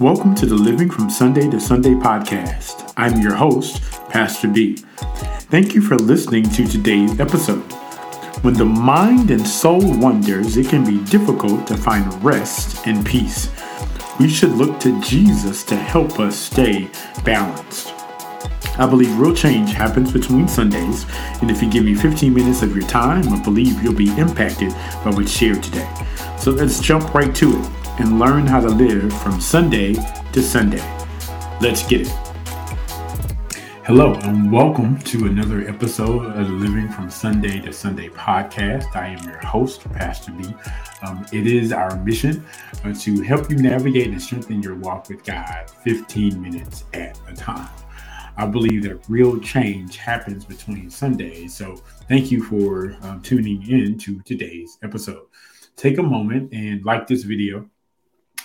Welcome to the Living from Sunday to Sunday podcast. I'm your host, Pastor B. Thank you for listening to today's episode. When the mind and soul wanders, it can be difficult to find rest and peace. We should look to Jesus to help us stay balanced. I believe real change happens between Sundays, and if you give me 15 minutes of your time, I believe you'll be impacted by what's shared today. So let's jump right to it and learn how to live from Sunday to Sunday. Let's get it. Hello, and welcome to another episode of the Living from Sunday to Sunday podcast. I am your host, Pastor B. Um, it is our mission uh, to help you navigate and strengthen your walk with God 15 minutes at a time. I believe that real change happens between Sundays. So, thank you for um, tuning in to today's episode. Take a moment and like this video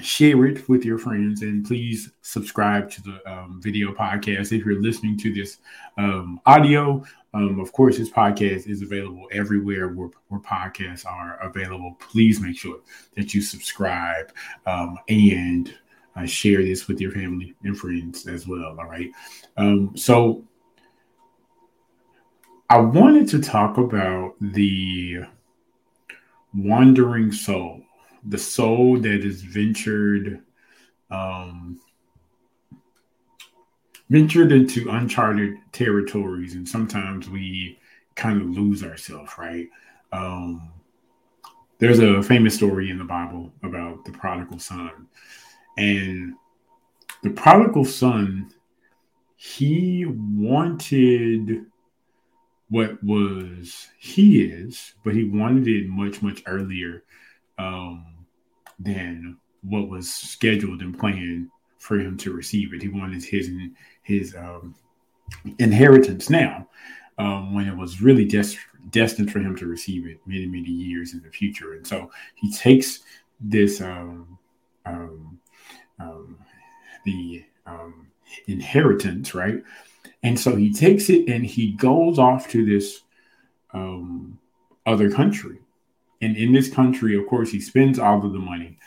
share it with your friends and please subscribe to the um, video podcast if you're listening to this um, audio um, of course this podcast is available everywhere where, where podcasts are available please make sure that you subscribe um, and uh, share this with your family and friends as well all right um, so i wanted to talk about the wandering soul the soul that is ventured um, ventured into uncharted territories, and sometimes we kind of lose ourselves, right? Um, there's a famous story in the Bible about the prodigal son, and the prodigal son he wanted what was he is, but he wanted it much much earlier um, than what was scheduled and planned for him to receive it. He wanted his his um, inheritance now, um, when it was really des- destined for him to receive it many many years in the future. And so he takes this um, um, um the um, inheritance, right? And so he takes it and he goes off to this um, other country and in this country, of course, he spends all of the money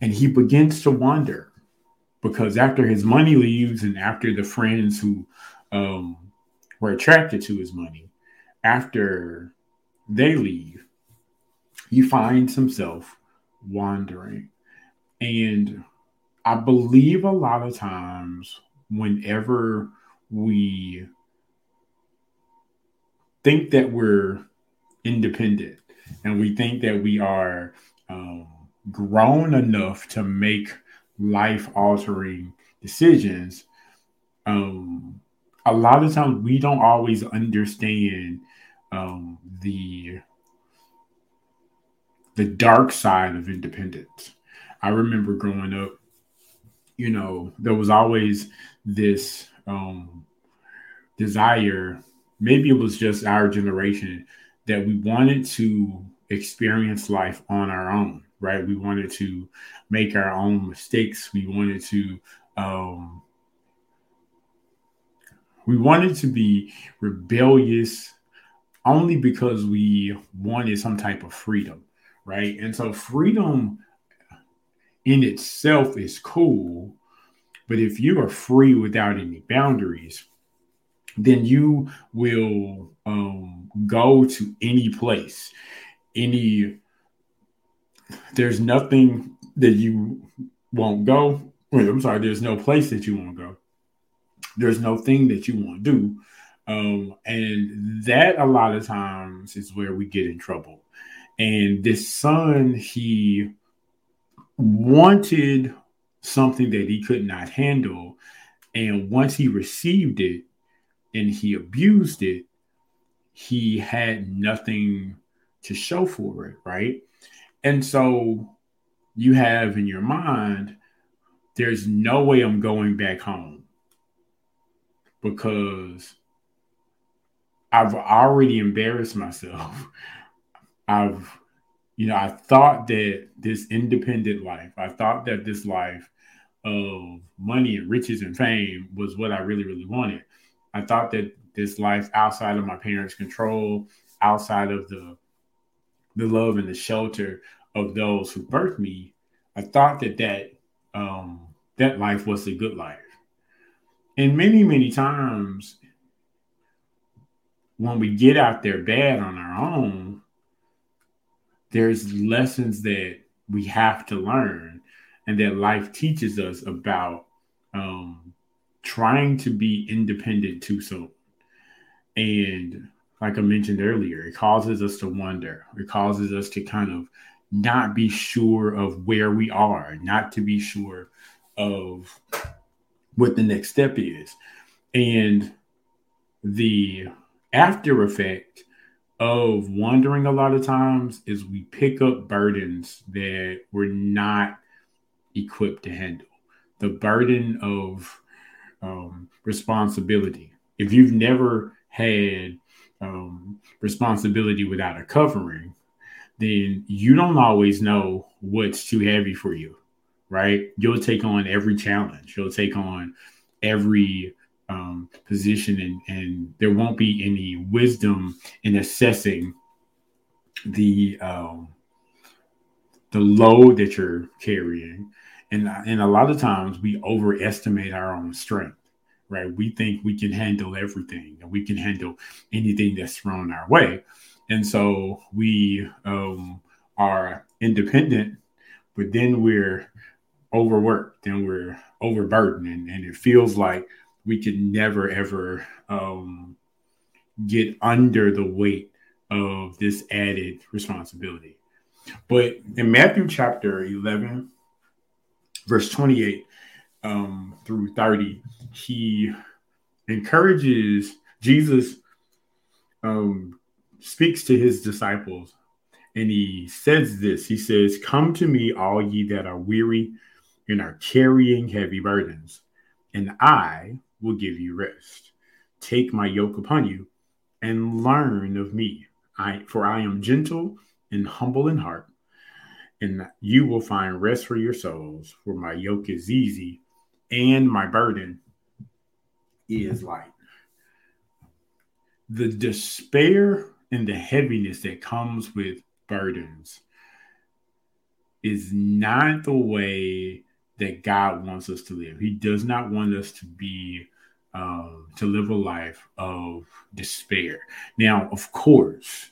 and he begins to wander because after his money leaves and after the friends who um, were attracted to his money, after they leave, he finds himself wandering. And I believe a lot of times, whenever we think that we're independent, and we think that we are um, grown enough to make life altering decisions, um, a lot of times we don't always understand um, the the dark side of independence. I remember growing up, you know, there was always this um, desire. Maybe it was just our generation that we wanted to experience life on our own, right? We wanted to make our own mistakes. We wanted to um, we wanted to be rebellious only because we wanted some type of freedom, right? And so freedom in itself is cool, but if you are free without any boundaries, then you will um, go to any place, any. There's nothing that you won't go. I'm sorry. There's no place that you won't go. There's no thing that you won't do, um, and that a lot of times is where we get in trouble. And this son, he wanted something that he could not handle, and once he received it, and he abused it, he had nothing to show for it, right? And so you have in your mind, there's no way I'm going back home because I've already embarrassed myself. I've, you know, I thought that this independent life, I thought that this life of money and riches and fame was what I really, really wanted. I thought that this life outside of my parents' control, outside of the the love and the shelter of those who birthed me, I thought that that um, that life was a good life. And many, many times when we get out there bad on our own, there's lessons that we have to learn and that life teaches us about um, trying to be independent too soon. And like I mentioned earlier, it causes us to wonder. It causes us to kind of not be sure of where we are, not to be sure of what the next step is. And the after effect of wandering a lot of times is we pick up burdens that we're not equipped to handle. The burden of um, responsibility. If you've never had um, responsibility without a covering, then you don't always know what's too heavy for you, right? You'll take on every challenge, you'll take on every um, position, and, and there won't be any wisdom in assessing the um, the load that you're carrying. And, and a lot of times we overestimate our own strength right? We think we can handle everything and we can handle anything that's thrown our way. And so we um, are independent, but then we're overworked and we're overburdened. And, and it feels like we could never, ever um, get under the weight of this added responsibility. But in Matthew chapter 11, verse 28, um, through 30, he encourages Jesus um, speaks to his disciples and he says this he says come to me all ye that are weary and are carrying heavy burdens and i will give you rest take my yoke upon you and learn of me i for i am gentle and humble in heart and you will find rest for your souls for my yoke is easy and my burden is light. The despair and the heaviness that comes with burdens is not the way that God wants us to live. He does not want us to be um, to live a life of despair. Now, of course,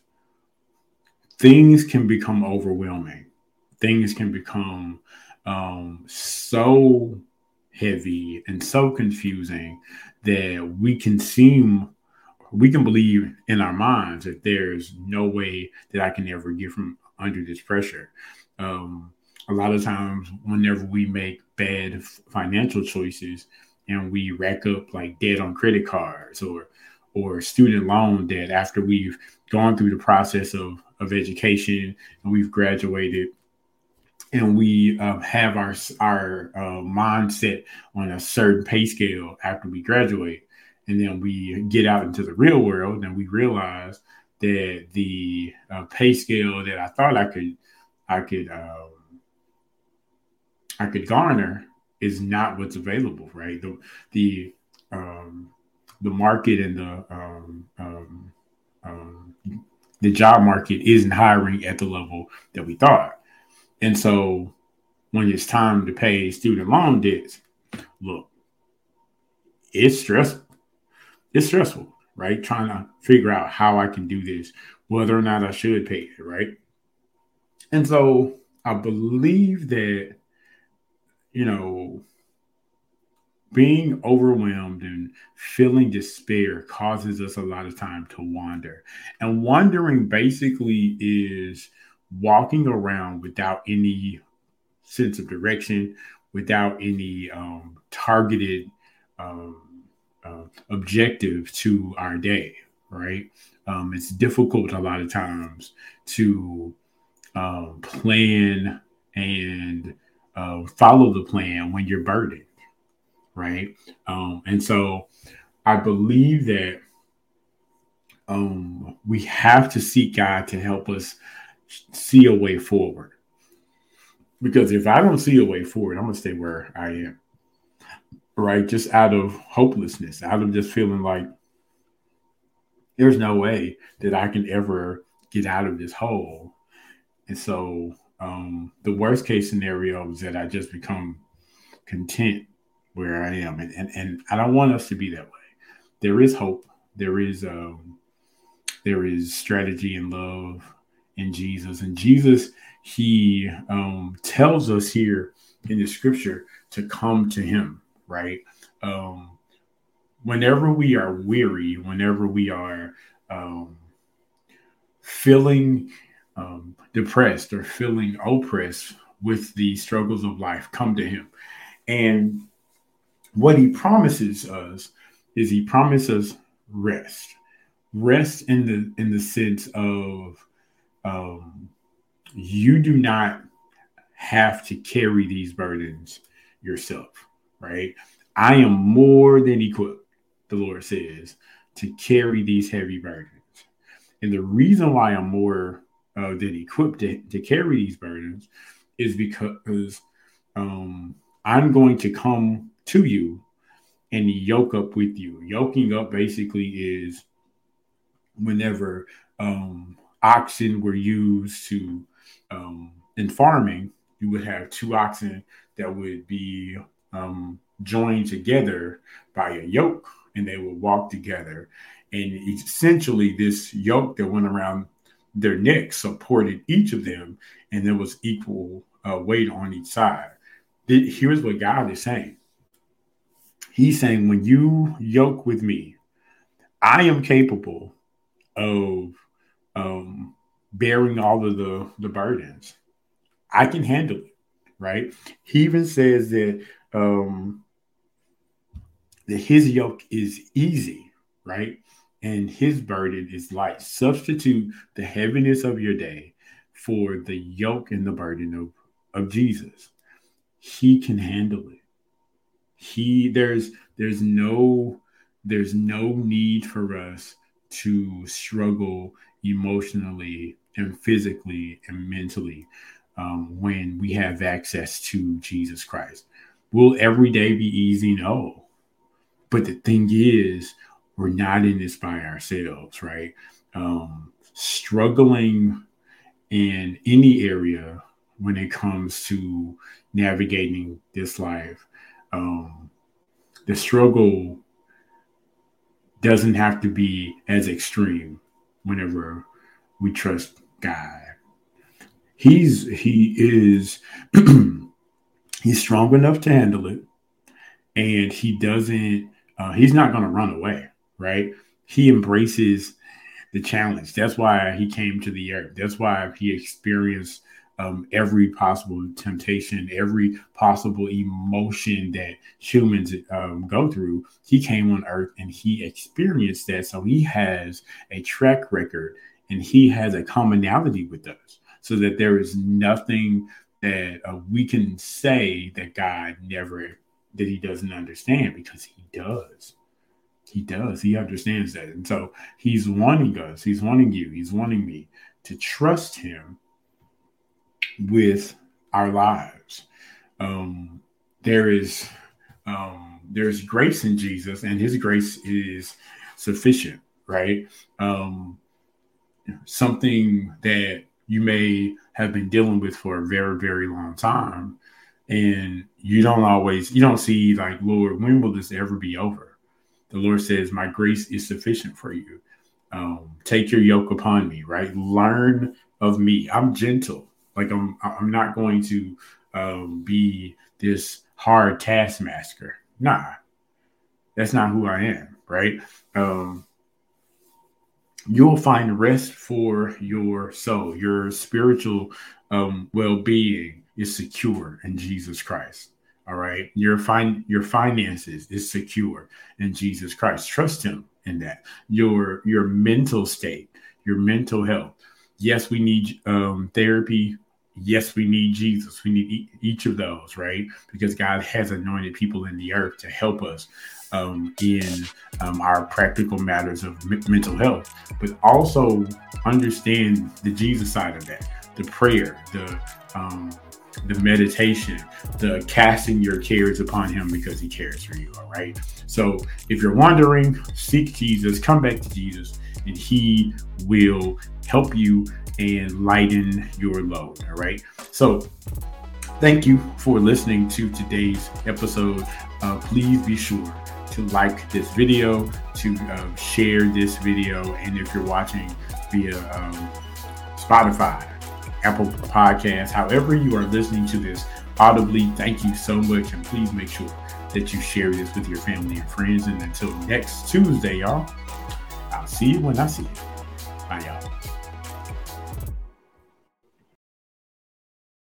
things can become overwhelming. Things can become um, so heavy and so confusing that we can seem we can believe in our minds that there's no way that I can ever get from under this pressure. Um, a lot of times, whenever we make bad financial choices and we rack up like debt on credit cards or or student loan debt after we've gone through the process of of education and we've graduated and we uh, have our our uh, mindset on a certain pay scale after we graduate, and then we get out into the real world and we realize that the uh, pay scale that I thought I could I could um, I could garner is not what's available, right? The the um, the market and the um, um, um the job market isn't hiring at the level that we thought. And so when it's time to pay student loan debts, look, it's stressful. It's stressful, right? Trying to figure out how I can do this, whether or not I should pay it, right? And so I believe that, you know, being overwhelmed and feeling despair causes us a lot of time to wander. And wandering basically is walking around without any sense of direction, without any um, targeted um, uh, objective to our day, right? Um, it's difficult a lot of times to um, plan and uh, follow the plan when you're burdened, right? Um, and so I believe that um, we have to seek God to help us see a way forward. Because if I don't see a way forward, I'm gonna stay where I am. Right? Just out of hopelessness, out of just feeling like there's no way that I can ever get out of this hole. And so um, the worst case scenario is that I just become content where I am. And, and, and I don't want us to be that way. There is hope. There is um, there is strategy and love in Jesus. And Jesus, he um, tells us here in the scripture to come to him, right? Um, whenever we are weary, whenever we are um, feeling um, depressed or feeling oppressed with the struggles of life, come to Him. And what He promises us is He promises rest, rest in the in the sense of um, you do not have to carry these burdens yourself, right? I am more than equipped, the Lord says, to carry these heavy burdens. And the reason why I'm more uh, than equipped to, to carry these burdens is because um, I'm going to come to you and yoke up with you. Yoking up basically is whenever um, oxen were used to um, in farming, you would have two oxen that would be um, joined together by a yoke, and they would walk together. And essentially, this yoke that went around their neck supported each of them, and there was equal uh, weight on each side. Here's what God is saying He's saying, when you yoke with me, I am capable of um, bearing all of the, the burdens. I can handle it, right? He even says that um, that his yoke is easy, right? And his burden is light. Substitute the heaviness of your day for the yoke and the burden of, of Jesus. He can handle it. He there's there's no there's no need for us to struggle emotionally and physically and mentally um, when we have access to Jesus Christ. Will every day be easy? No. But the thing is, we're not in this by ourselves, right? Um, struggling in any area when it comes to navigating this life, um, the struggle doesn't have to be as extreme whenever we trust God. He's he is he's strong enough to handle it, and he doesn't. Uh, he's not going to run away right? He embraces the challenge. That's why he came to the earth. That's why he experienced um, every possible temptation, every possible emotion that humans um, go through. He came on earth and he experienced that. So he has a track record and he has a commonality with us so that there is nothing that uh, we can say that God never, that he doesn't understand because he does. He does. He understands that. And so he's wanting us, he's wanting you, he's wanting me to trust him with our lives. Um, there is um, there's grace in Jesus, and his grace is sufficient, right? Um, something that you may have been dealing with for a very, very long time, and you don't always you don't see like, Lord, when will this ever be over? The Lord says, My grace is sufficient for you. Um, take your yoke upon me, right? Learn of me. I'm gentle. Like I'm I'm not going to um, be this hard taskmaster. Nah, that's not who I am, right? Um, you'll find rest for your soul. Your spiritual um, well-being is secure in Jesus Christ. All right. Your fin your finances is secure in Jesus Christ. Trust him in that. Your your mental state, your mental health. Yes, we need um, therapy. Yes, we need Jesus. We need e- each of those, right? Because God has anointed people in the earth to help us um, in um, our practical matters of m- mental health, but also understand the Jesus side of that, the prayer, the um, the meditation, the casting your cares upon him because he cares for you. All right. So if you're wondering, seek Jesus, come back to Jesus, and he will help you and lighten your load. All right. So, thank you for listening to today's episode. Uh, please be sure to like this video, to uh, share this video, and if you're watching via um, Spotify, Apple Podcasts, however you are listening to this audibly, thank you so much. And please make sure that you share this with your family and friends. And until next Tuesday, y'all, I'll see you when I see you. Bye, y'all.